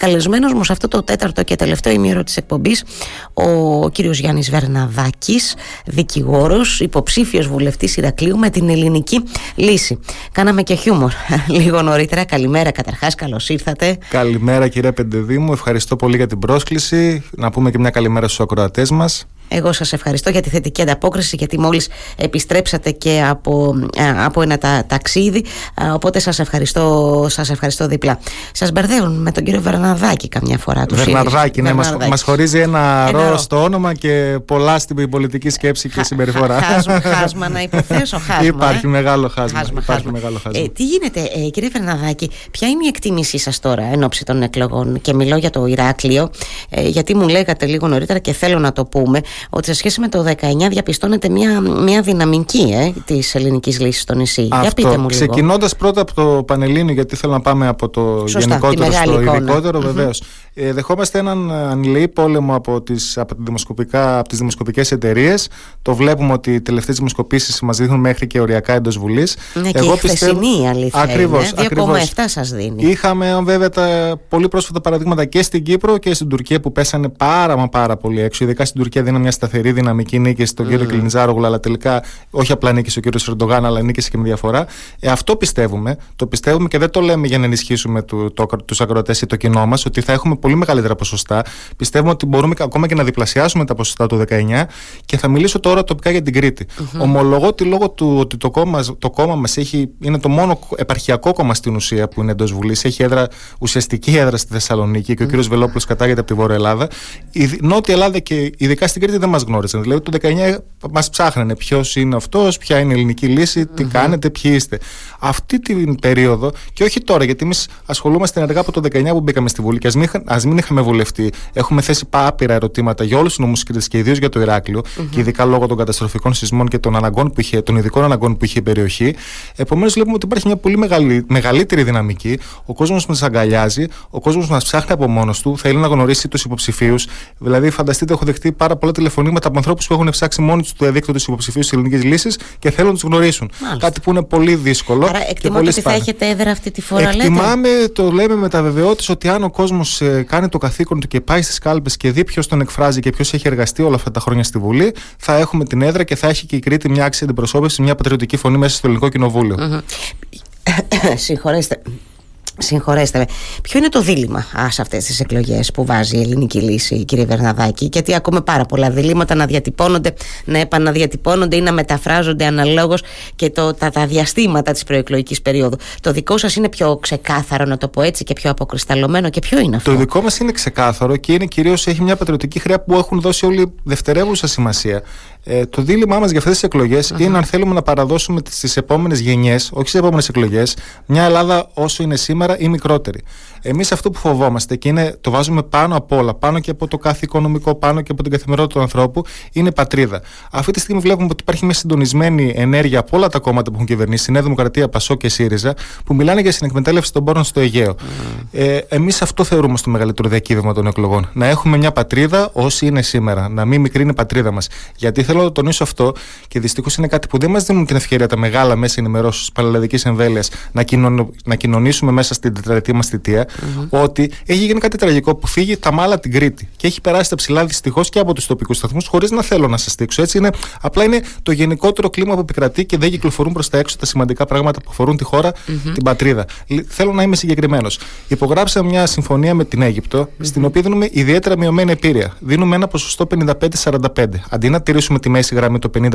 Καλεσμένος μου σε αυτό το τέταρτο και τελευταίο ημίρο της εκπομπής, ο κύριος Γιάννης Βερναδάκης, δικηγόρος, υποψήφιος βουλευτής Ηρακλείου με την ελληνική λύση. Κάναμε και χιούμορ λίγο νωρίτερα. Καλημέρα, καταρχάς, καλώς ήρθατε. Καλημέρα, κύριε Πεντεδήμου. Ευχαριστώ πολύ για την πρόσκληση. Να πούμε και μια καλημέρα στους ακροατές μας. Εγώ σας ευχαριστώ για τη θετική ανταπόκριση γιατί μόλις επιστρέψατε και από, ε, από ένα τα, ταξίδι ε, οπότε σας ευχαριστώ, σας ευχαριστώ διπλά. Σας μπερδεύουν με τον κύριο Βερναρδάκη καμιά φορά τους Βερναρδάκη, ναι, μας, μας χωρίζει ένα, ρο στο όνομα και πολλά στην πολιτική σκέψη και συμπεριφορά. Χάσμα, χάσμα να υποθέσω, χάσμα. Υπάρχει ε. μεγάλο χάσμα. χάσμα, υπάρχει χάσμα. Μεγάλο χάσμα. Ε, τι γίνεται ε, κύριε Βερναδάκη, ποια είναι η εκτίμησή σας τώρα εν ώψη των εκλογών; Και μιλώ για το Ηράκλειο ε, γιατί μου λέγατε λίγο νωρίτερα και θέλω να το πούμε ότι σε σχέση με το 19 διαπιστώνεται μια, μια δυναμική ε, της ελληνικής λύσης στο νησί. Αυτό. Για πείτε μου λίγο. Ξεκινώντας πρώτα από το Πανελλήνιο, γιατί θέλω να πάμε από το Σωστά, γενικότερο στο εικόνα. ειδικότερο, mm-hmm. βεβαίως. Ε, δεχόμαστε έναν ανηλεή πόλεμο από τις, από δημοσκοπικά, από τις δημοσκοπικές εταιρείες. Το βλέπουμε ότι οι τελευταίες δημοσκοπήσεις μας δείχνουν μέχρι και οριακά εντός Βουλής. Ναι, Εγώ και η χθεσινή αλήθεια ακριβώς, είναι. 2,7 σας δίνει. Είχαμε βέβαια τα πολύ πρόσφατα παραδείγματα και στην Κύπρο και στην Τουρκία που πέσανε πάρα μα πάρα πολύ έξω. Ειδικά στην Τουρκία δίνει μια σταθερή δυναμική νίκη στον mm. κύριο Κλινιζάρογλου, αλλά τελικά όχι απλά νίκησε ο κύριος Ερντογάν, αλλά νίκησε και με διαφορά. Ε, αυτό πιστεύουμε. Το πιστεύουμε και δεν το λέμε για να ενισχύσουμε του ακροατές ή το κοινό μας, ότι θα έχουμε πολύ μεγαλύτερα ποσοστά. Πιστεύουμε ότι μπορούμε ακόμα και να διπλασιάσουμε τα ποσοστά του 19 και θα μιλήσω τώρα τοπικά για την Κρήτη. Mm-hmm. Ομολογώ ότι λόγω του ότι το κόμμα, το κόμμα μας είναι το μόνο επαρχιακό κόμμα στην ουσία που είναι εντός Βουλής, έχει έδρα, ουσιαστική έδρα στη Θεσσαλονίκη και ο mm-hmm. κύριος Βελόπουλος κατάγεται από τη Βόρεια Ελλάδα. Η Νότια Ελλάδα και ειδικά στην Κρήτη δεν μας γνώριζαν. Δηλαδή το 19 μας ψάχνανε ποιος είναι αυτός, ποια είναι η ελληνική λύση, τι mm-hmm. κάνετε, ποιοι είστε. Αυτή την περίοδο και όχι τώρα, γιατί εμείς ασχολούμαστε ενεργά από το 19 που μπήκαμε στη Βουλή και ας μην, ας μην είχαμε βουλευτεί, έχουμε θέσει άπειρα ερωτήματα για όλους τους νομού και ιδίως για το Ηράκλειο mm-hmm. και ειδικά λόγω των καταστροφικών σεισμών και των, αναγκών που είχε, των ειδικών αναγκών που είχε η περιοχή. Επομένως, βλέπουμε ότι υπάρχει μια πολύ μεγάλη, μεγαλύτερη δυναμική. Ο κόσμος μας αγκαλιάζει, ο κόσμος μας ψάχνει από μόνος του, θέλει να γνωρίσει τους υποψηφίους. Δηλαδή, φανταστείτε, έχω δεχτεί πάρα πολλά τηλεφωνήματα από ανθρώπους που έχουν ψάξει μόνοι τους το διαδίκτυο του υποψηφίου της ελληνικής λύσης και θέλουν να τους γνωρίσουν. Μάλιστα. Κάτι που είναι πολύ δύσκολο. Άρα, εκτιμώ ότι θα έχετε έδρα αυτή τη φορά, Εκτιμάμε, λέτε. το λέμε με τα βεβαιότητα ότι αν ο κόσμος ε, κάνει το καθήκον του και πάει στις κάλπες και δει ποιος τον εκφράζει και ποιος έχει εργαστεί όλα αυτά τα χρόνια στη Βουλή, θα έχουμε την έδρα και θα έχει και η Κρήτη μια άξια αντιπροσώπηση, μια πατριωτική φωνή μέσα στο ελληνικό κοινοβούλιο. Mm-hmm. Συγχωρέστε. Συγχωρέστε με. Ποιο είναι το δίλημα σε αυτές τις εκλογές που βάζει η ελληνική λύση, κύριε Βερναδάκη, γιατί ακούμε πάρα πολλά διλήμματα να διατυπώνονται, να επαναδιατυπώνονται ή να μεταφράζονται αναλόγως και το, τα, τα διαστήματα της προεκλογικής περίοδου. Το δικό σας είναι πιο ξεκάθαρο, να το πω έτσι, και πιο αποκρισταλωμένο. Και ποιο είναι αυτό; Το δικό μας είναι ξεκάθαρο και είναι κυρίως έχει μια πατριωτική χρειά που έχουν δώσει όλοι δευτερεύουσα σημασία. Ε, το δίλημά μας για αυτές τις εκλογές uh-huh. είναι αν θέλουμε να παραδώσουμε στι επόμενες γενιές, όχι στι επόμενες εκλογές, μια Ελλάδα όσο είναι σήμερα ή μικρότερη. Εμείς αυτό που φοβόμαστε και είναι, το βάζουμε πάνω απ' όλα, πάνω και από το κάθε οικονομικό, πάνω και από την καθημερινότητα του ανθρώπου, είναι πατρίδα. Αυτή τη στιγμή βλέπουμε ότι υπάρχει μια συντονισμένη ενέργεια από όλα τα κόμματα που έχουν κυβερνήσει, η Νέα Δημοκρατία, Πασό και ΣΥΡΙΖΑ, που μιλάνε για συνεκμετάλλευση των πόρων στο Αιγαίο. Mm. Ε, Εμείς αυτό θεωρούμε στο μεγαλύτερο διακύβευμα των εκλογών. Να έχουμε μια πατρίδα όσοι είναι σήμερα. Να μην μικρύνει η πατρίδα μας. Γιατί θέλω να το τονίσω αυτό και δυστυχώς είναι κάτι που δεν μας δίνουν την ευκαιρία τα μεγάλα μέσα ενημερώσει τη πανελλαδικής εμβέλειας να, κοινων, να κοινωνήσουμε μέσα στην τετραετή μας θητεία mm-hmm. ότι έχει γίνει κάτι τραγικό που φύγει τα μάλα την Κρήτη και έχει περάσει τα ψηλά δυστυχώς και από τους τοπικούς σταθμούς χωρίς να θέλω να σας στήξω. Έτσι είναι, απλά είναι το γενικότερο κλίμα που επικρατεί και δεν κυκλοφορούν προς τα έξω τα σημαντικά πράγματα που αφορούν τη χώρα, mm-hmm. την πατρίδα. Θέλω να είμαι συγκεκριμένος. Υπογράψαμε μια συμφωνία με την Αίγυπτο, mm-hmm. στην οποία δίνουμε ιδιαίτερα μειωμένη επίρρεια. Δίνουμε ένα ποσοστό 55-45. Αντί να τηρήσουμε τη μέση γραμμή το 50-50,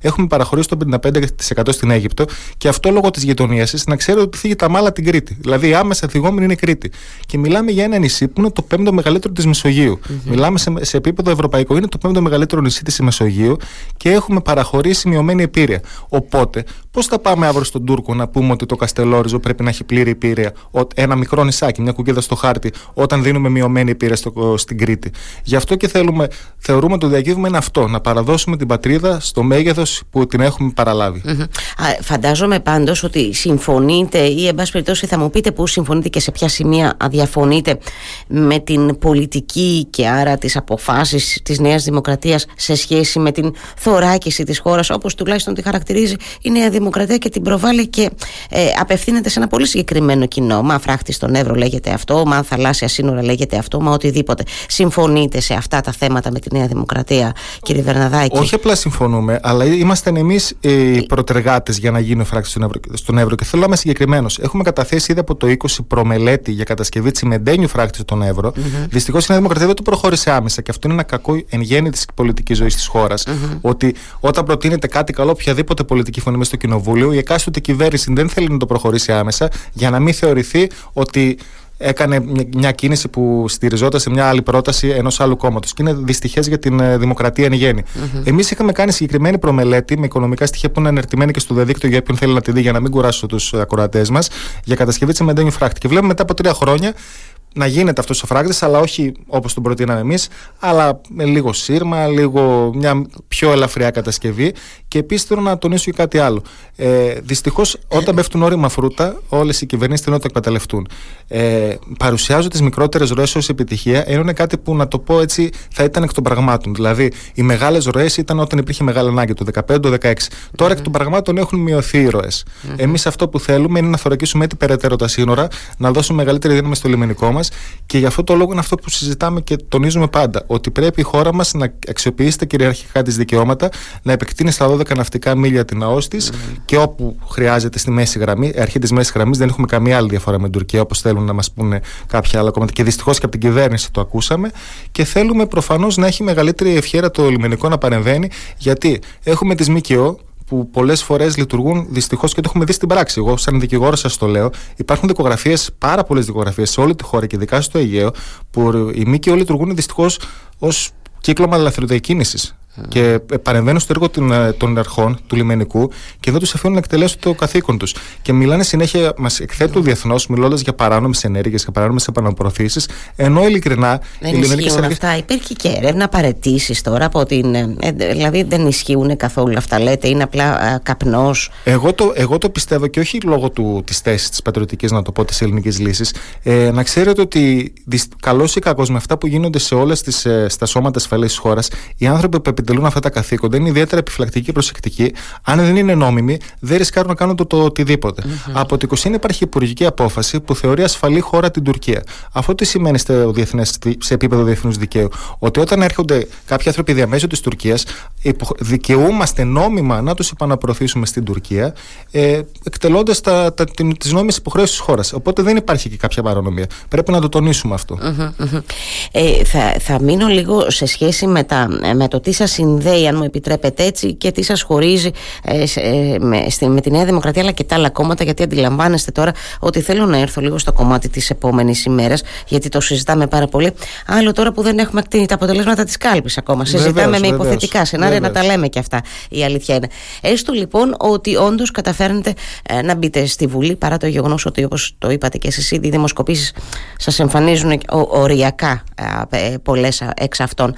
έχουμε παραχωρήσει το 55% στην Αίγυπτο και αυτό λόγω της γειτονίας της να ξέρει ότι φύγει τα μάλα την Κρήτη. Δηλαδή άμεσα θυγόμενη είναι η Κρήτη. Και μιλάμε για ένα νησί που είναι το πέμπτο μεγαλύτερο της Μεσογείου. Mm-hmm. Μιλάμε σε, σε επίπεδο ευρωπαϊκό, είναι το πέμπτο μεγαλύτερο νησί της Μεσογείου και έχουμε παραχωρήσει μειωμένη επίρρεια. Οπότε, πώς θα πάμε αύριο στον Τούρκο να πούμε ότι το Καστελόριζο πρέπει να έχει πλήρη επίρρεια, ένα μικρό νησάκι, μια κουκίδα στο χάρτη, όταν δίνουμε μειωμένη επίρρεια στο, στην Κρήτη. Γι' αυτό και θέλουμε, θεωρούμε το διακύβημα είναι αυτό, να παραδώσουμε την πατρίδα στο μέγεθος που την έχουμε παραλάβει. Mm-hmm. Α, φαντάζομαι πάντως ότι συμφωνείτε ή, εν πάση περιπτώσει, θα μου πείτε που συμφωνείτε και σε ποια κάποια σημεία διαφωνείτε με την πολιτική και άρα τις αποφάσεις της Νέας Δημοκρατίας σε σχέση με την θωράκιση της χώρας όπως τουλάχιστον τη χαρακτηρίζει η Νέα Δημοκρατία και την προβάλλει και ε, απευθύνεται σε ένα πολύ συγκεκριμένο κοινό. Μα φράχτη στον Εύρο λέγεται αυτό, μα θαλάσσια σύνορα λέγεται αυτό, μα οτιδήποτε. Συμφωνείτε σε αυτά τα θέματα με τη Νέα Δημοκρατία, κύριε Βερναδάκη; Όχι απλά συμφωνούμε, αλλά είμαστε εμείς οι προτεργάτες για να γίνει φράχτης στον Εύρο, στον Εύρο. Και θέλω να είμαι συγκεκριμένος. Έχουμε καταθέσει ήδη από το 20 προμελέτη για κατασκευή τσιμεντένιου φράχτη στον Εύρο. Mm-hmm. Δυστυχώς η Νέα Δημοκρατία δεν το προχώρησε άμεσα και αυτό είναι ένα κακό εν γέννη της πολιτικής ζωής της χώρας. Mm-hmm. Ότι όταν προτείνεται κάτι καλό, οποιαδήποτε πολιτική φωνή μέσα στο κοινοβούλιο, η εκάστοτε κυβέρνηση δεν θέλει να το προχωρήσει άμεσα για να μην θεωρηθεί ότι έκανε μια κίνηση που στηριζόταν σε μια άλλη πρόταση ενός άλλου κόμματος. Και είναι δυστυχές για την ε, δημοκρατία εν γέννη. Mm-hmm. Εμείς είχαμε κάνει συγκεκριμένη προμελέτη με οικονομικά στοιχεία που είναι ανερτημένη και στο διαδίκτυο για όποιον θέλει να τη δει, για να μην κουράσω τους ακροατές μας, για κατασκευή τη Μεντένιου Φράκτη. Και βλέπουμε μετά από τρία χρόνια να γίνεται αυτός ο φράκτης, αλλά όχι όπως τον προτείναμε εμείς, αλλά με λίγο σύρμα, λίγο μια πιο ελαφριά κατασκευή. Και επίσης θέλω να τονίσω και κάτι άλλο. Ε, Δυστυχώς, όταν πέφτουν όρημα φρούτα, όλες οι κυβερνήσεις θέλουν να το εκμεταλλευτούν. Ε, παρουσιάζω τις μικρότερες ροές ως επιτυχία, ενώ είναι κάτι που να το πω έτσι θα ήταν εκ των πραγμάτων. Δηλαδή, οι μεγάλες ροές ήταν όταν υπήρχε μεγάλη ανάγκη, το 15-16. Τώρα εκ των πραγμάτων έχουν μειωθεί οι ροές. Mm-hmm. Εμείς αυτό που θέλουμε είναι να θωρακίσουμε έτσι περαιτέρω τα σύνορα, να δώσουμε μεγαλύτερη δύναμη στο λιμενικό μας και γι' αυτό το λόγο είναι αυτό που συζητάμε και τονίζουμε πάντα. Ότι πρέπει η χώρα μας να αξιοποιήσει τα κυριαρχικά της δικαιώματα, να επεκτείνει στα 12 ναυτικά μίλια την ΑΟΣ της mm-hmm. και όπου χρειάζεται στη μέση γραμμή, αρχή της μέσης γραμμής, δεν έχουμε καμία άλλη διαφορά με την Τουρκία όπως θέλουν να μας πούνε κάποια άλλα κόμματα. Και δυστυχώς και από την κυβέρνηση το ακούσαμε. Και θέλουμε προφανώς να έχει μεγαλύτερη ευχαίρα το λιμενικό να παρεμβαίνει, γιατί έχουμε τις ΜΚΟ που πολλές φορές λειτουργούν δυστυχώς και το έχουμε δει στην πράξη. Εγώ, σαν δικηγόρο, σας το λέω. Υπάρχουν δικογραφίες, πάρα πολλές δικογραφίες σε όλη τη χώρα και ειδικά στο Αιγαίο, που οι ΜΚΟ λειτουργούν δυστυχώς ως κύκλωμα ελευθεροδιακίνηση και παρεμβαίνουν στο έργο των, των αρχών του λιμενικού και δεν τους αφήνουν να εκτελέσουν το καθήκον τους. Και μιλάνε συνέχεια, μας εκθέτουν διεθνώς, μιλώντας για παράνομες ενέργειες και παράνομες επαναπροωθήσεις, ενώ ειλικρινά δεν οι λιμενικέ αρχέ. αυτά. Υπήρχε και έρευνα παρετήσεις τώρα από την. Ε, δηλαδή δεν ισχύουν καθόλου αυτά, λέτε, είναι απλά ε, καπνός. Εγώ το, εγώ το πιστεύω και όχι λόγω της θέσης της πατριωτικής, να το πω, της ελληνικής λύσης. Ε, να ξέρετε ότι καλός ή κακός με αυτά που γίνονται σε όλες ε, στα σώματα ασφαλή της χώρας, οι άνθρωποι που επιτελούν αυτά τα καθήκοντα είναι ιδιαίτερα επιφυλακτικοί και προσεκτικοί. Αν δεν είναι νόμιμοι, δεν ρισκάρουν να κάνουν το, το οτιδήποτε. Mm-hmm. Από το 20 υπάρχει υπουργική απόφαση που θεωρεί ασφαλή χώρα την Τουρκία. Αυτό τι σημαίνει στο διεθνές, σε επίπεδο διεθνούς δικαίου; Ότι όταν έρχονται κάποιοι άνθρωποι διαμέσου της Τουρκίας, δικαιούμαστε νόμιμα να τους επαναπροωθήσουμε στην Τουρκία, ε, εκτελώντας τις νόμιμες υποχρεώσεις της χώρας. Οπότε δεν υπάρχει και κάποια παρανομία. Πρέπει να το τονίσουμε αυτό. Mm-hmm, Ε, θα, θα μείνω λίγο σε σχέση με, τα, με το τι σας συνδέει, αν μου επιτρέπετε έτσι, και τι σας χωρίζει ε, ε, με, με τη Νέα Δημοκρατία αλλά και τα άλλα κόμματα. Γιατί αντιλαμβάνεστε τώρα ότι θέλω να έρθω λίγο στο κομμάτι της επόμενης ημέρας, γιατί το συζητάμε πάρα πολύ. Άλλο τώρα που δεν έχουμε τα αποτελέσματα της κάλπης ακόμα. Βεβαίως, Συζητάμε με υποθετικά σενάρια να τα λέμε και αυτά. Η αλήθεια είναι. Έστω λοιπόν ότι όντως καταφέρνετε ε, να μπείτε στη Βουλή παρά το γεγονός ότι όπως το είπατε και εσείς ήδη οι δημοσκοπήσεις σας εμφανίζουν οριακά ε, πολλές εξ αυτών.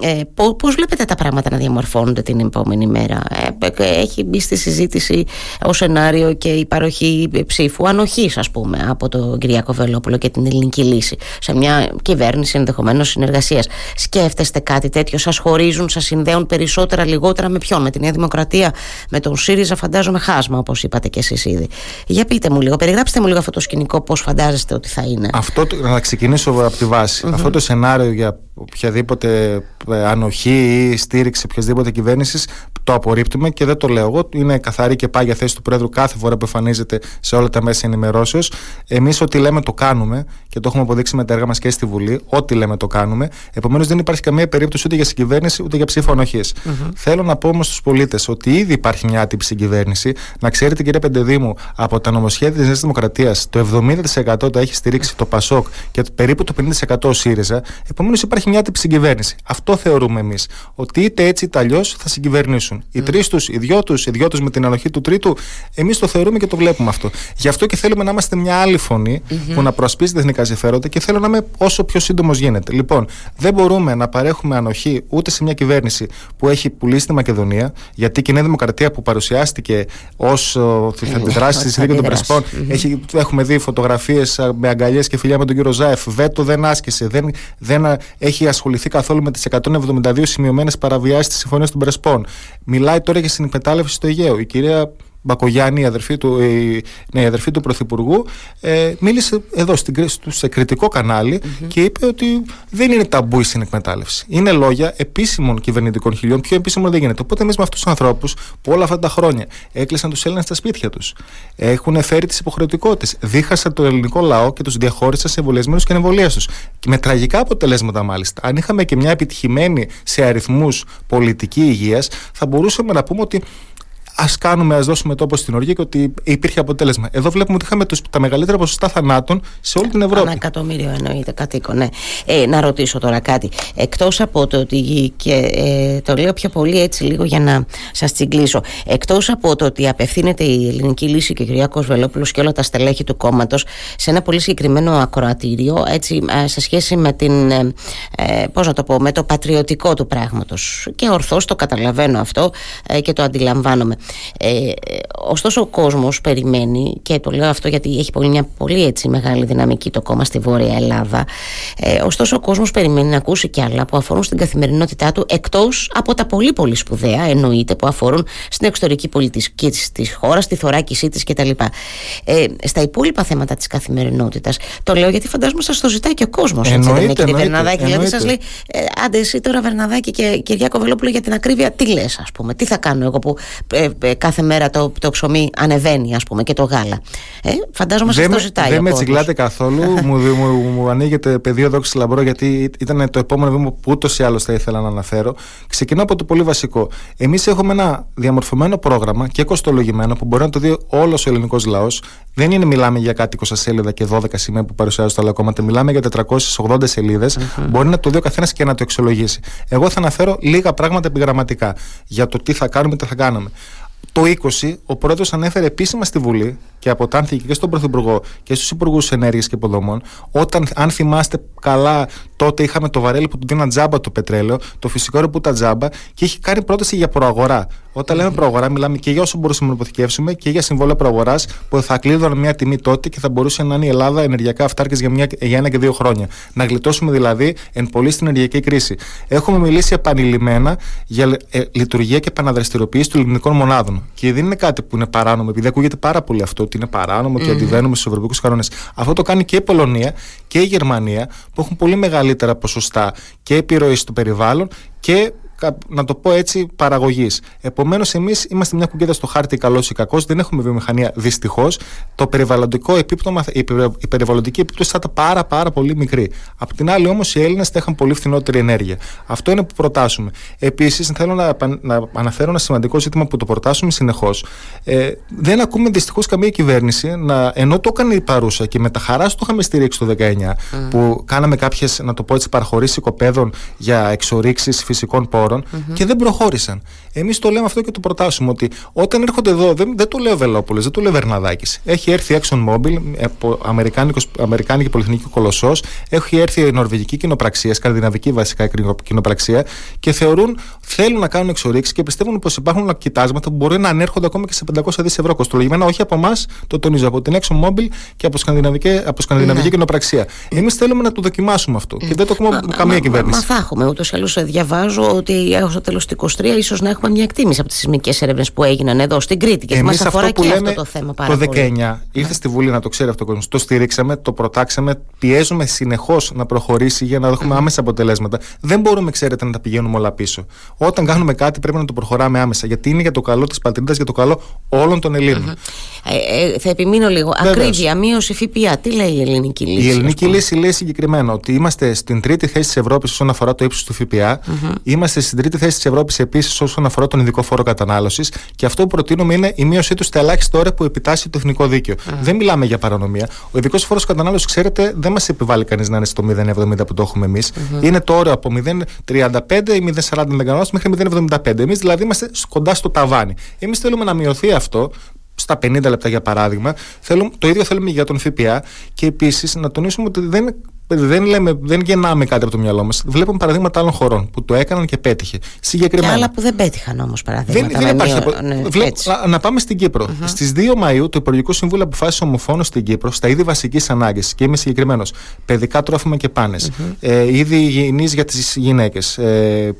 Ε, Πώς βλέπετε τα πράγματα να διαμορφώνονται την επόμενη μέρα. Ε, ε, έχει μπει στη συζήτηση ω σενάριο και η παροχή ψήφου ανοχής, ας πούμε, από τον Κυριακό Βελόπουλο και την ελληνική λύση σε μια κυβέρνηση ενδεχομένως συνεργασίας. Σκέφτεστε κάτι τέτοιο, σας χωρίζουν, σας συνδέουν περισσότερα, λιγότερα με ποιον, με τη Νέα Δημοκρατία, με τον ΣΥΡΙΖΑ, φαντάζομαι χάσμα, όπως είπατε και εσείς ήδη. Για πείτε μου λίγο, περιγράψτε μου λίγο αυτό το σκηνικό, πώς φαντάζεστε ότι θα είναι. Αυτό, να ξεκινήσω από τη βαση Αυτό το σενάριο για οποιαδήποτε ε, ανοχή ή στήριξη οποιασδήποτε κυβέρνησης το απορρίπτουμε και δεν το λέω εγώ. Είναι καθαρή και πάγια θέση του Πρόεδρου κάθε φορά που εμφανίζεται σε όλα τα μέσα ενημερώσεως. Εμείς ό,τι λέμε το κάνουμε και το έχουμε αποδείξει με τα έργα μας και στη Βουλή. Ό,τι λέμε το κάνουμε. Επομένως δεν υπάρχει καμία περίπτωση ούτε για συγκυβέρνηση ούτε για ψήφο ανοχής. Mm-hmm. Θέλω να πω όμως στους πολίτες ότι ήδη υπάρχει μια άτυπη συγκυβέρνηση. Να ξέρετε, κύριε Πεντεδήμου, από τα νομοσχέδια της Νέας Δημοκρατίας το 70% τα έχει στηρίξει το ΠΑΣΟΚ και περίπου το 50% ο ΣΥΡΙΖΑ. Επομένως υπάρχει υπάρχει μια άτυπη συγκυβέρνηση. Αυτό θεωρούμε εμείς. Ότι είτε έτσι είτε αλλιώς θα συγκυβερνήσουν. Οι τρεις τους, οι δυο τους, οι δυο τους με την ανοχή του τρίτου, εμείς το θεωρούμε και το βλέπουμε αυτό. Γι' αυτό και θέλουμε να είμαστε μια άλλη που να προασπίζει τα εθνικά συμφέροντα και θέλω να είμαι όσο πιο σύντομος γίνεται. Λοιπόν, δεν μπορούμε να παρέχουμε ανοχή ούτε σε μια κυβέρνηση που έχει πουλήσει τη Μακεδονία, γιατί η Κοινή Δημοκρατία που παρουσιάστηκε ως αντιδράσει στη συνθήκη των Πρεσπών, έχουμε δει φωτογραφίες με αγκαλιές και φιλιά με τον κύριο Ζάεφ. Βέτο δεν άσκησε, δεν, δεν έχει ασχοληθεί καθόλου με τις 172 σημειωμένες παραβιάσει τη Συμφωνία των Πρεσπών. Μιλάει τώρα για συνεκμετάλλευση στο Αιγαίο. Η κυρία Μπακογιάννη, η αδερφή του, η, ναι, η αδερφή του Πρωθυπουργού, ε, μίλησε εδώ στην, σε κριτικό και είπε ότι δεν είναι ταμπού η συνεκμετάλλευση. Είναι λόγια επίσημων κυβερνητικών χιλιών, πιο επίσημων δεν γίνεται. Οπότε εμείς με αυτούς τους ανθρώπους που όλα αυτά τα χρόνια έκλεισαν τους Έλληνες στα σπίτια τους, έχουν φέρει τις υποχρεωτικότητες, δίχασαν το ελληνικό λαό και τους διαχώρισαν σε εμβολιασμένους και ανεμβολία τους. Με τραγικά αποτελέσματα μάλιστα. Αν είχαμε και μια επιτυχημένη σε αριθμούς πολιτική υγείας, θα μπορούσαμε να πούμε ότι ας κάνουμε, ας δώσουμε τόπο στην οργή και ότι υπήρχε αποτέλεσμα. Εδώ βλέπουμε ότι είχαμε τους, τα μεγαλύτερα ποσοστά θανάτων σε όλη την Ευρώπη. Ένα εκατομμύριο εννοείται, κατοίκο, ναι. Ε, να ρωτήσω τώρα κάτι. Εκτός από το ότι. και ε, το λέω πιο πολύ έτσι λίγο για να σας τσιγκλίσω. Εκτός από το ότι απευθύνεται η ελληνική λύση και ο Κυριάκο Βελόπουλος και όλα τα στελέχη του κόμματος σε ένα πολύ συγκεκριμένο ακροατήριο έτσι, ε, σε σχέση με την. Ε, ε, πώς να το πω, με το πατριωτικό του πράγματος. Και ορθώς το καταλαβαίνω αυτό ε, και το αντιλαμβάνομαι. Ε, ωστόσο ο κόσμος περιμένει και το λέω αυτό γιατί έχει πολύ, μια πολύ έτσι μεγάλη δυναμική το κόμμα στη Βόρεια Ελλάδα ε, ωστόσο ο κόσμος περιμένει να ακούσει κι άλλα που αφορούν στην καθημερινότητά του εκτός από τα πολύ πολύ σπουδαία εννοείται που αφορούν στην εξωτερική πολιτική της χώρας, τη θωράκισή της κτλ. Ε, στα υπόλοιπα θέματα της καθημερινότητας το λέω γιατί φαντάζομαι σας το ζητάει και ο κόσμος εννοείται, έτσι, δεν είναι κύριε Βερναδάκη δηλαδή σας λέει ε, άντε εσύ τώρα Βερναδάκη και Κυριάκο Βελόπουλο για την ακρίβεια τι λες ας πούμε τι θα κάνω εγώ που ε, ε, κάθε μέρα το, το ψωμί ανεβαίνει, ας πούμε, και το γάλα. Ε, φαντάζομαι σας το ζητάει. Δεν με τσιγκλάτε καθόλου. μου, μου, μου, ανοίγεται πεδίο δόξη λαμπρό, γιατί ήταν το επόμενο βήμα που ούτως ή άλλως θα ήθελα να αναφέρω. Ξεκινώ από το πολύ βασικό. Εμείς έχουμε ένα διαμορφωμένο πρόγραμμα και κοστολογημένο που μπορεί να το δει όλος ο ελληνικός λαός. Δεν είναι μιλάμε για κάτι 20 σέλιδα και 12 σημεία που παρουσιάζουν τα άλλα κόμματα. Μιλάμε για 480 σελίδες. Mm-hmm. Μπορεί να το δει ο καθένας και να το εξολογήσει. Εγώ θα αναφέρω λίγα πράγματα επιγραμματικά για το τι θα κάνουμε, τι θα κάνουμε. Το 20 ο πρόεδρο ανέφερε επίσημα στη Βουλή και αποτάνθηκε και στον Πρωθυπουργό και στους Υπουργούς Ενέργειας και Υποδομών, όταν, αν θυμάστε καλά, τότε είχαμε το βαρέλι που του δίναν τζάμπα το πετρέλαιο, το φυσικό αέριο που ήταν τζάμπα και είχε κάνει πρόταση για προαγορά. Όταν λέμε προαγορά, μιλάμε και για όσο μπορούσαμε να υποθηκεύσουμε και για συμβόλαια προαγοράς που θα κλείδωναν μια τιμή τότε και θα μπορούσε να είναι η Ελλάδα ενεργειακά αυτάρκης για, για ένα και δύο χρόνια. Να γλιτώσουμε δηλαδή εν πολύ στην ενεργειακή κρίση. Έχουμε μιλήσει επανειλημμένα για ε, λειτουργία και επαναδραστηριοποίηση των ελληνικών μονάδων. Και δεν είναι κάτι που είναι παράνομο, επειδή ακούγεται πάρα πολύ αυτό ότι είναι παράνομο και αντιβαίνουμε στους ευρωπαϊκούς κανόνες. Αυτό το κάνει και η Πολωνία και η Γερμανία που έχουν πολύ μεγαλύτερα ποσοστά και επιρροή στο περιβάλλον και να το πω έτσι, παραγωγής. Επομένως, εμείς είμαστε μια κουκίδα στο χάρτη καλός ή κακός, δεν έχουμε βιομηχανία δυστυχώς. Το περιβαλλοντικό επίπτωμα, η περιβαλλοντική επίπτωση θα ήταν πάρα, πάρα πολύ μικρή. Απ' την άλλη, όμως, οι Έλληνες θα είχαν πολύ φθηνότερη ενέργεια. Αυτό είναι που προτάσουμε. Επίσης, θέλω να, να αναφέρω ένα σημαντικό ζήτημα που το προτάσουμε συνεχώς. Ε, δεν ακούμε δυστυχώς καμία κυβέρνηση να, ενώ το έκανε η παρούσα και με τα χαράς το είχαμε στηρίξει το 19, που κάναμε κάποιες, να το πω έτσι, παραχωρήσεις οικοπαίδων για εξορίξεις φυσικών πόρων και δεν προχώρησαν. Εμείς το λέμε αυτό και το προτάσουμε ότι όταν έρχονται εδώ, δεν, δεν το λέει ο Βελόπουλος, δεν το λέει ο Βερναδάκης. Έχει έρθει η ExxonMobil, Αμερικάνικη Πολυεθνική Κολοσσός, έχει έρθει η Νορβηγική Κοινοπραξία, σκανδιναβική βασικά Κοινοπραξία και θεωρούν, θέλουν να κάνουν εξορίξεις και πιστεύουν πως υπάρχουν κοιτάσματα που μπορεί να ανέρχονται ακόμα και σε 500 δις ευρώ κοστολογημένα, όχι από εμάς, το τονίζω, από την ExxonMobil και από σκανδιναβική, από σκανδιναβική ναι. Κοινοπραξία. Εμείς θέλουμε να το δοκιμάσουμε αυτό και δεν το έχουμε καμία κυβέρνηση. Μα θα έχουμε. Ούτως ή άλλως διαβάζω ότι έω το τέλος του 23 ίσως να έχουμε μια εκτίμηση από τις σεισμικές έρευνες που έγιναν εδώ στην Κρήτη. Και μας αφορά αυτό και αυτό το θέμα πάρα Το 19 ήρθε ναι. στη Βουλή να το ξέρει αυτό ο κόσμος. Το στηρίξαμε, το προτάξαμε, πιέζουμε συνεχώς να προχωρήσει για να έχουμε άμεσα αποτελέσματα. Δεν μπορούμε, ξέρετε, να τα πηγαίνουμε όλα πίσω. Όταν κάνουμε κάτι πρέπει να το προχωράμε άμεσα. Γιατί είναι για το καλό της πατρίδας, για το καλό όλων των Ελλήνων. Ε, ε, θα επιμείνω λίγο. Βεβαίως. Ακρίβεια, μείωση ΦΠΑ. Τι λέει η ελληνική λύση. Η ελληνική λύση λέει συγκεκριμένα ότι είμαστε στην τρίτη θέση της Ευρώπης όσον αφορά το ύψος του ΦΠΑ. Είμαστε στην τρίτη θέση της Ευρώπης επίσης όσον αφορά τον ειδικό φόρο κατανάλωσης. Και αυτό που προτείνουμε είναι η μείωσή τους στα ελάχιστα ώρα που επιτάσσει το εθνικό δίκαιο. Δεν μιλάμε για παρανομία. Ο ειδικός φόρος κατανάλωσης, ξέρετε, δεν μας επιβάλλει κανείς να είναι στο 0,70 που το έχουμε εμείς. Είναι το όριο από 0,35 ή 0,40 μέχρι 0,75. Εμείς δηλαδή είμαστε κοντά στο ταβάνι. Εμείς θέλουμε να μειωθεί αυτό στα 50 λεπτά για παράδειγμα. Θέλουμε, το ίδιο θέλουμε για τον ΦΠΑ και επίσης να τονίσουμε ότι δεν δεν, λέμε, δεν γεννάμε κάτι από το μυαλό μας. Βλέπουμε παραδείγματα άλλων χωρών που το έκαναν και πέτυχε. Συγκεκριμένα. Και άλλα που δεν πέτυχαν όμως παραδείγματα. Δεν, δεν υπάρχει. Ναι, Βλέπ, να, πάμε στην Κύπρο. Uh-huh. Στις 2 Μαου το Υπουργικό Συμβούλιο αποφάσισε ομοφόνο στην Κύπρο στα είδη βασικής ανάγκης. Και είμαι συγκεκριμένος. Παιδικά τρόφιμα και πάνες. Uh-huh. Ε, είδη υγιεινής για τις γυναίκες. Ε,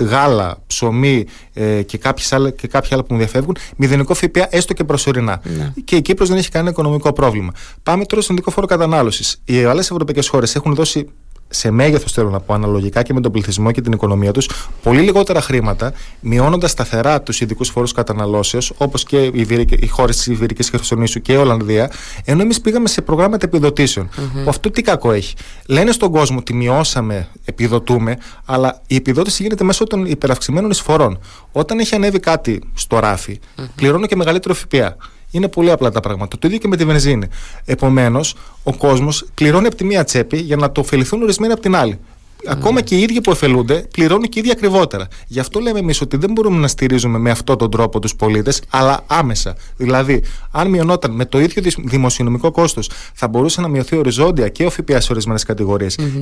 γάλα, ψωμί ε, και, άλλα, και κάποια άλλα που μου διαφεύγουν. Μηδενικό ΦΠΑ έστω και προσωρινά. Uh-huh. Και η Κύπρος δεν έχει κανένα οικονομικό πρόβλημα. Πάμε τώρα στον ειδικό φόρο κατανάλωσης. Οι άλλε ευρωπαϊκές χώρες έχουν δώσει σε μέγεθος θέλω να πω, αναλογικά και με τον πληθυσμό και την οικονομία τους, πολύ λιγότερα χρήματα, μειώνοντας σταθερά τους ειδικούς φόρους καταναλώσεως, όπως και οι, οι χώρες της Ιβηρική Χερσονήσου και η Ολλανδία, ενώ εμείς πήγαμε σε προγράμματα επιδοτήσεων. Mm-hmm. Που αυτό τι κακό έχει. Λένε στον κόσμο ότι μειώσαμε, επιδοτούμε, αλλά η επιδότηση γίνεται μέσω των υπεραυξημένων εισφορών. Όταν έχει ανέβει κάτι στο ράφι, mm-hmm. πληρώνω και μεγαλύτερο ΦΠΑ. Είναι πολύ απλά τα πράγματα. Το ίδιο και με τη βενζίνη. Επομένως, ο κόσμος πληρώνει από τη μία τσέπη για να το ωφεληθούν ορισμένοι από την άλλη. Ακόμα και οι ίδιοι που ωφελούνται πληρώνουν και οι ίδιοι ακριβότερα. Γι' αυτό λέμε εμείς ότι δεν μπορούμε να στηρίζουμε με αυτόν τον τρόπο τους πολίτες, αλλά άμεσα. Δηλαδή, αν μειωνόταν με το ίδιο δημοσιονομικό κόστος, θα μπορούσε να μειωθεί οριζόντια και ο ΦΠΑ σε ορισμένες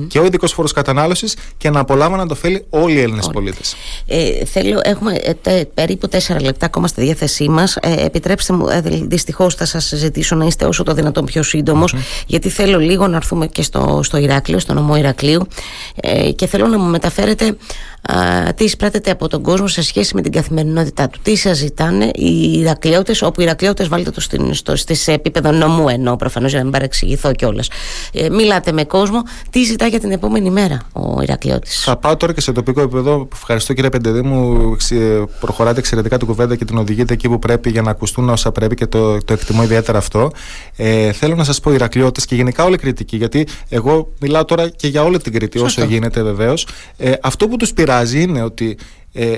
και ο ειδικός φόρος κατανάλωσης και να απολάμβαναν το ωφέλη όλοι οι Έλληνες πολίτες. Ε, θέλω, έχουμε ε, περίπου τέσσερα λεπτά ακόμα στη διάθεσή μας. Ε, επιτρέψτε μου, ε, δυστυχώς θα σας ζητήσω να είστε όσο το δυνατόν πιο σύντομος, γιατί θέλω λίγο να έρθουμε και στο, στο Ηράκλειο, στο νομό Ηρακλείου. Ε, και θέλω να μου μεταφέρετε α, τι εισπράτεται από τον κόσμο σε σχέση με την καθημερινότητά του. Τι σας ζητάνε οι Ηρακλειώτε, όπου οι Ηρακλειώτε βάλετε το στην, στο, σε επίπεδο νομού ενώ προφανώς για να μην παρεξηγηθώ κιόλας. Ε, μιλάτε με κόσμο, τι ζητά για την επόμενη μέρα ο Ηρακλειώτη. Θα πάω τώρα και σε τοπικό επίπεδο. Ευχαριστώ κύριε Πεντεδί μου. Προχωράτε εξαιρετικά την κουβέντα και την οδηγείτε εκεί που πρέπει για να ακουστούν όσα πρέπει και το, το εκτιμώ ιδιαίτερα αυτό. Ε, θέλω να σας πω Ηρακλειώτε και γενικά όλη κριτική, γιατί εγώ μιλάω τώρα και για όλη την Κρήτη όσο γίνεται βεβαίως. Ε, αυτό που τους πειράζει είναι ότι ε,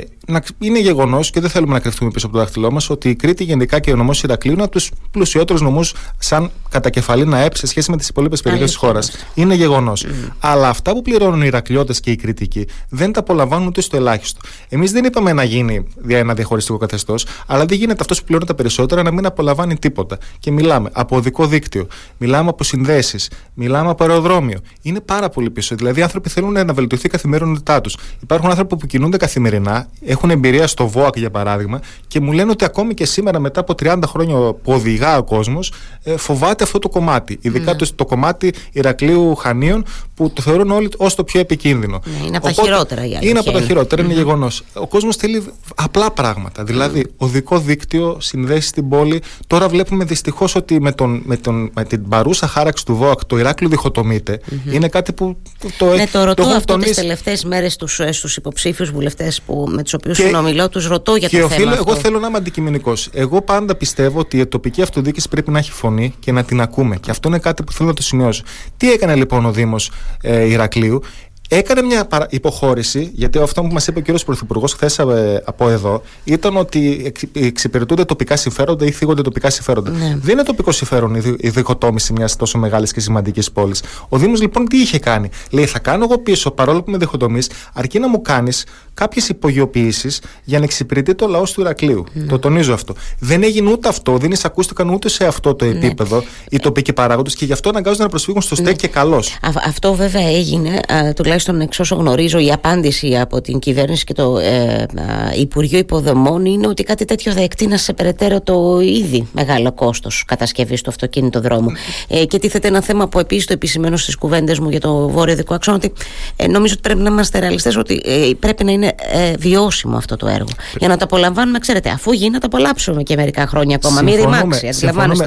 είναι γεγονός και δεν θέλουμε να κρυφτούμε πίσω από το δάχτυλό μας ότι η Κρήτη γενικά και ο νομός Ηρακλείου είναι από τους πλουσιότερους νομούς σαν να ΕΠ σε σχέση με τις υπόλοιπες περιοχές της χώρας. Είναι γεγονός. Αλλά αυτά που πληρώνουν οι Ηρακλειώτες και οι Κρητικοί δεν τα απολαμβάνουν ούτε στο ελάχιστο. Εμείς δεν είπαμε να γίνει ένα διαχωριστικό καθεστώς, αλλά δεν γίνεται αυτός που πληρώνει τα περισσότερα να μην απολαμβάνει τίποτα. Και μιλάμε από οδικό δίκτυο, μιλάμε από συνδέσεις, μιλάμε από αεροδρόμιο. Είναι πάρα πολύ πίσω. Δηλαδή, οι άνθρωποι θέλουν να βελτιωθεί η καθημερινότητά τους. Υπάρχουν άνθρωποι που κινούνται καθημερινά, έχουν εμπειρία στο ΒΟΑΚ για παράδειγμα και μου λένε ότι ακόμη και σήμερα μετά από 30 χρόνια που οδηγά ο κόσμος ε, φοβάται αυτό το κομμάτι. Ειδικά ναι. το, το κομμάτι Ηρακλείου Χανίων που το θεωρούν όλοι ως το πιο επικίνδυνο. Ναι, είναι από τα χειρότερα για Είναι από τα χειρότερα, είναι γεγονός. Ο κόσμος θέλει απλά πράγματα. Δηλαδή, οδικό δίκτυο, συνδέσεις στην πόλη. Τώρα βλέπουμε δυστυχώς ότι με, τον, με, τον, με την παρούσα χάραξη του ΒΟΑΚ το Ηράκλειο διχοτομείται. Είναι κάτι που το, ναι, το ρωτώ το αυτό τις τελευταίες μέρες στους υποψήφιους βουλευτές με τους οποίους συνομιλώ, τους ρωτώ για και το θέμα. Εγώ θέλω να είμαι αντικειμενικός. Εγώ πάντα πιστεύω ότι η τοπική αυτοδιοίκηση πρέπει να έχει φωνή και να την ακούμε. Και αυτό είναι κάτι που θέλω να το σημειώσω. Τι έκανε λοιπόν ο Δήμος ε, Ηρακλείου, Έκανε μια υποχώρηση, γιατί αυτό που μας είπε ο κύριος Πρωθυπουργός χθες ε, από εδώ ήταν ότι εξυπηρετούνται τοπικά συμφέροντα ή θίγονται τοπικά συμφέροντα. Ναι. Δεν είναι τοπικό συμφέρον η διχοτόμηση μιας τόσο μεγάλης και σημαντικής πόλης. Ο Δήμος λοιπόν τι είχε κάνει; Λέει, θα κάνω εγώ πίσω, παρόλο που με διχοτομείς, αρκεί να μου κάνεις κάποιες υπογειοποιήσει για να εξυπηρετεί το λαός του Ηρακλείου. Ναι. Το τονίζω αυτό. Δεν έγινε ούτε αυτό, δεν εισακούστηκαν ούτε σε αυτό το ναι. επίπεδο ναι. οι τοπικοί παράγοντες και γι' αυτό αναγκάζονται να προσφύγουν στο ΣΤΕΚ και καλώ. Αυτό βέβαια έγινε, τουλάχιστον εξ όσο γνωρίζω, η απάντηση από την κυβέρνηση και το ε, Υπουργείο Υποδομών είναι ότι κάτι τέτοιο θα εκτείνασε σε περαιτέρω το ήδη μεγάλο κόστος κατασκευής του αυτοκίνητου δρόμου. Ε, και τίθεται ένα θέμα που επίσης το επισημαίνω στις κουβέντες μου για το βόρειο δικό αξόνα, ότι ε, νομίζω ότι πρέπει να είμαστε ρεαλιστές, ότι ε, πρέπει να είναι ε, βιώσιμο αυτό το έργο. Για να το απολαμβάνουμε, ξέρετε, αφού γίνει να το απολαύσουμε και μερικά χρόνια ακόμα. Μην ρημάξει.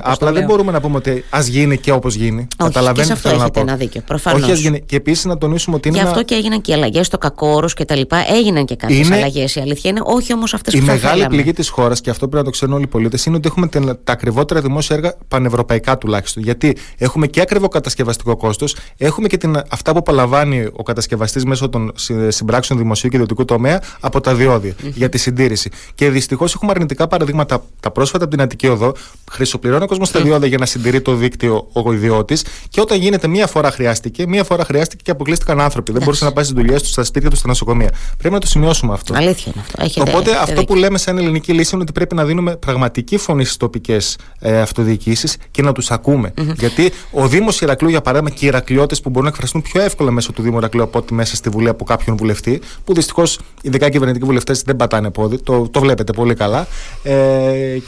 Απλά δεν μπορούμε να πούμε ότι ας γίνει και όπως γίνει. Όχι, και σε αυτό έχετε ένα δίκιο. Προφανώς. Όχι, Και επίσης να τονίσουμε ότι είναι Γι' αυτό και έγιναν και αλλαγές στο κακόρος και τα λοιπά. Έγιναν και κάποιες είναι... αλλαγές. Η αλήθεια είναι, όχι όμως αυτές που Η μεγάλη πληγή της χώρας, και αυτό πρέπει να το ξέρουν όλοι οι πολίτες, είναι ότι έχουμε τα ακριβότερα δημόσια έργα πανευρωπαϊκά τουλάχιστον. Γιατί έχουμε και ακριβό κατασκευαστικό κόστος, έχουμε και την, αυτά που απολαμβάνει ο κατασκευαστής μέσω των συμπράξεων δημοσίου και ιδιωτικού τομέα από τα διόδια mm-hmm. για τη συντήρηση. Και δυστυχώς έχουμε αρνητικά παραδείγματα τα πρόσφατα από την Αττική Οδό. Χρυσοπληρώνει ο κόσμος τα διόδια για να συντηρεί το δίκτυο ο ιδιώτης και όταν γίνεται μία φορά χρειάστηκε, μία φορά χρειάστηκε και αποκλείστηκαν άνθρωποι. Δεν μπορούσε να πάει στις δουλειές του, στα σπίτια του, στα νοσοκομεία. Πρέπει να το σημειώσουμε αυτό. Αλήθεια είναι αυτό. Έχετε, Οπότε αυτό που λέμε σαν ελληνική λύση είναι ότι πρέπει να δίνουμε πραγματική φωνή στις τοπικές ε, αυτοδιοικήσεις και να τους ακουμε Γιατί ο Δήμος Ηρακλείου, για παράδειγμα, και οι Ηρακλειώτες που μπορούν να εκφραστούν πιο εύκολα μέσω του Δήμου Ηρακλείου από ότι μέσα στη Βουλή από κάποιον βουλευτή, που δυστυχώς ειδικά οι κυβερνητικοί βουλευτές δεν πατάνε πόδι, το, το βλέπετε πολύ καλά. Ε,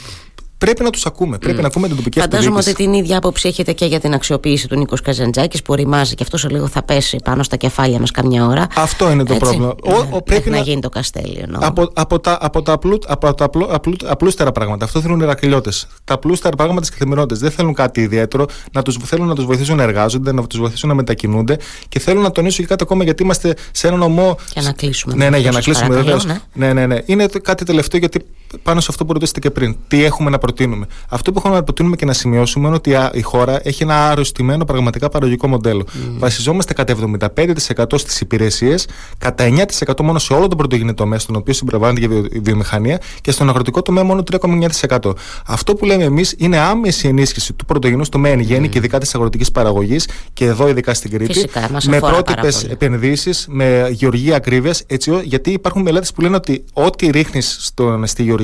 πρέπει να τους ακούμε. Πρέπει να ακούμε την τοπική Φαντάζομαι ότι την ίδια άποψη έχετε και για την αξιοποίηση του Νίκος Καζαντζάκης που οριμάζει και αυτός σε λίγο θα πέσει πάνω στα κεφάλια μας καμιά ώρα. Αυτό είναι το Έτσι. πρόβλημα. Ο, ο, πρέπει να... να γίνει το καστέλιο. Από, από, τα, από τα, απλού, από τα απλού, απλού, απλούστερα πράγματα. Αυτό θέλουν οι ρακελιώτε. Τα απλούστερα πράγματα τη καθημερινότητα. Δεν θέλουν κάτι ιδιαίτερο. Να τους, θέλουν να τους βοηθήσουν να εργάζονται, να τους βοηθήσουν να μετακινούνται και θέλουν να τονίσουν και κάτι ακόμα γιατί είμαστε σε ένα νομό. Για να κλείσουμε. Ναι, ναι, για να κλείσουμε βεβαίως. Ναι. ναι, ναι, ναι. Είναι κάτι τελευταίο γιατί πάνω σε αυτό που ρωτήσατε και πριν. Τι έχουμε να προτείνουμε. Αυτό που έχουμε να προτείνουμε και να σημειώσουμε είναι ότι η χώρα έχει ένα αρρωστημένο πραγματικά παραγωγικό μοντέλο. Mm. Βασιζόμαστε κατά 75% στις υπηρεσίες, κατά 9% μόνο σε όλο τον πρωτογενή τομέα, στον οποίο συμπεριλαμβάνεται η βιομηχανία, και στον αγροτικό τομέα μόνο 3,9%. Αυτό που λέμε εμείς είναι άμεση ενίσχυση του πρωτογενούς τομέα εν γέννη mm. και ειδικά της αγροτικής παραγωγής, και εδώ ειδικά στην Κρήτη, Φυσικά, με πρότυπες επενδύσεις, με γεωργία ακρίβειας, γιατί υπάρχουν μελέτες που λένε ότι ό,τι ρίχνεις στη γεωργία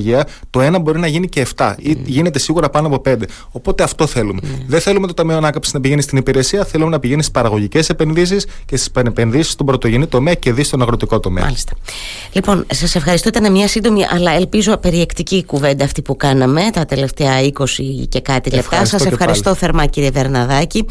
το ένα μπορεί να γίνει και 7 ή mm. γίνεται σίγουρα πάνω από 5. Οπότε αυτό θέλουμε. Mm. Δεν θέλουμε το Ταμείο Ανάκαμψης να πηγαίνει στην υπηρεσία, θέλουμε να πηγαίνει στις παραγωγικές επενδύσεις και στις επενδύσεις στον πρωτογενή τομέα και δι στον αγροτικό τομέα. Μάλιστα. Λοιπόν, σας ευχαριστώ. Ήταν μια σύντομη αλλά ελπίζω περιεκτική κουβέντα αυτή που κάναμε τα τελευταία 20 και κάτι λεπτά. Σας ευχαριστώ θερμά, κύριε Βερναδάκη.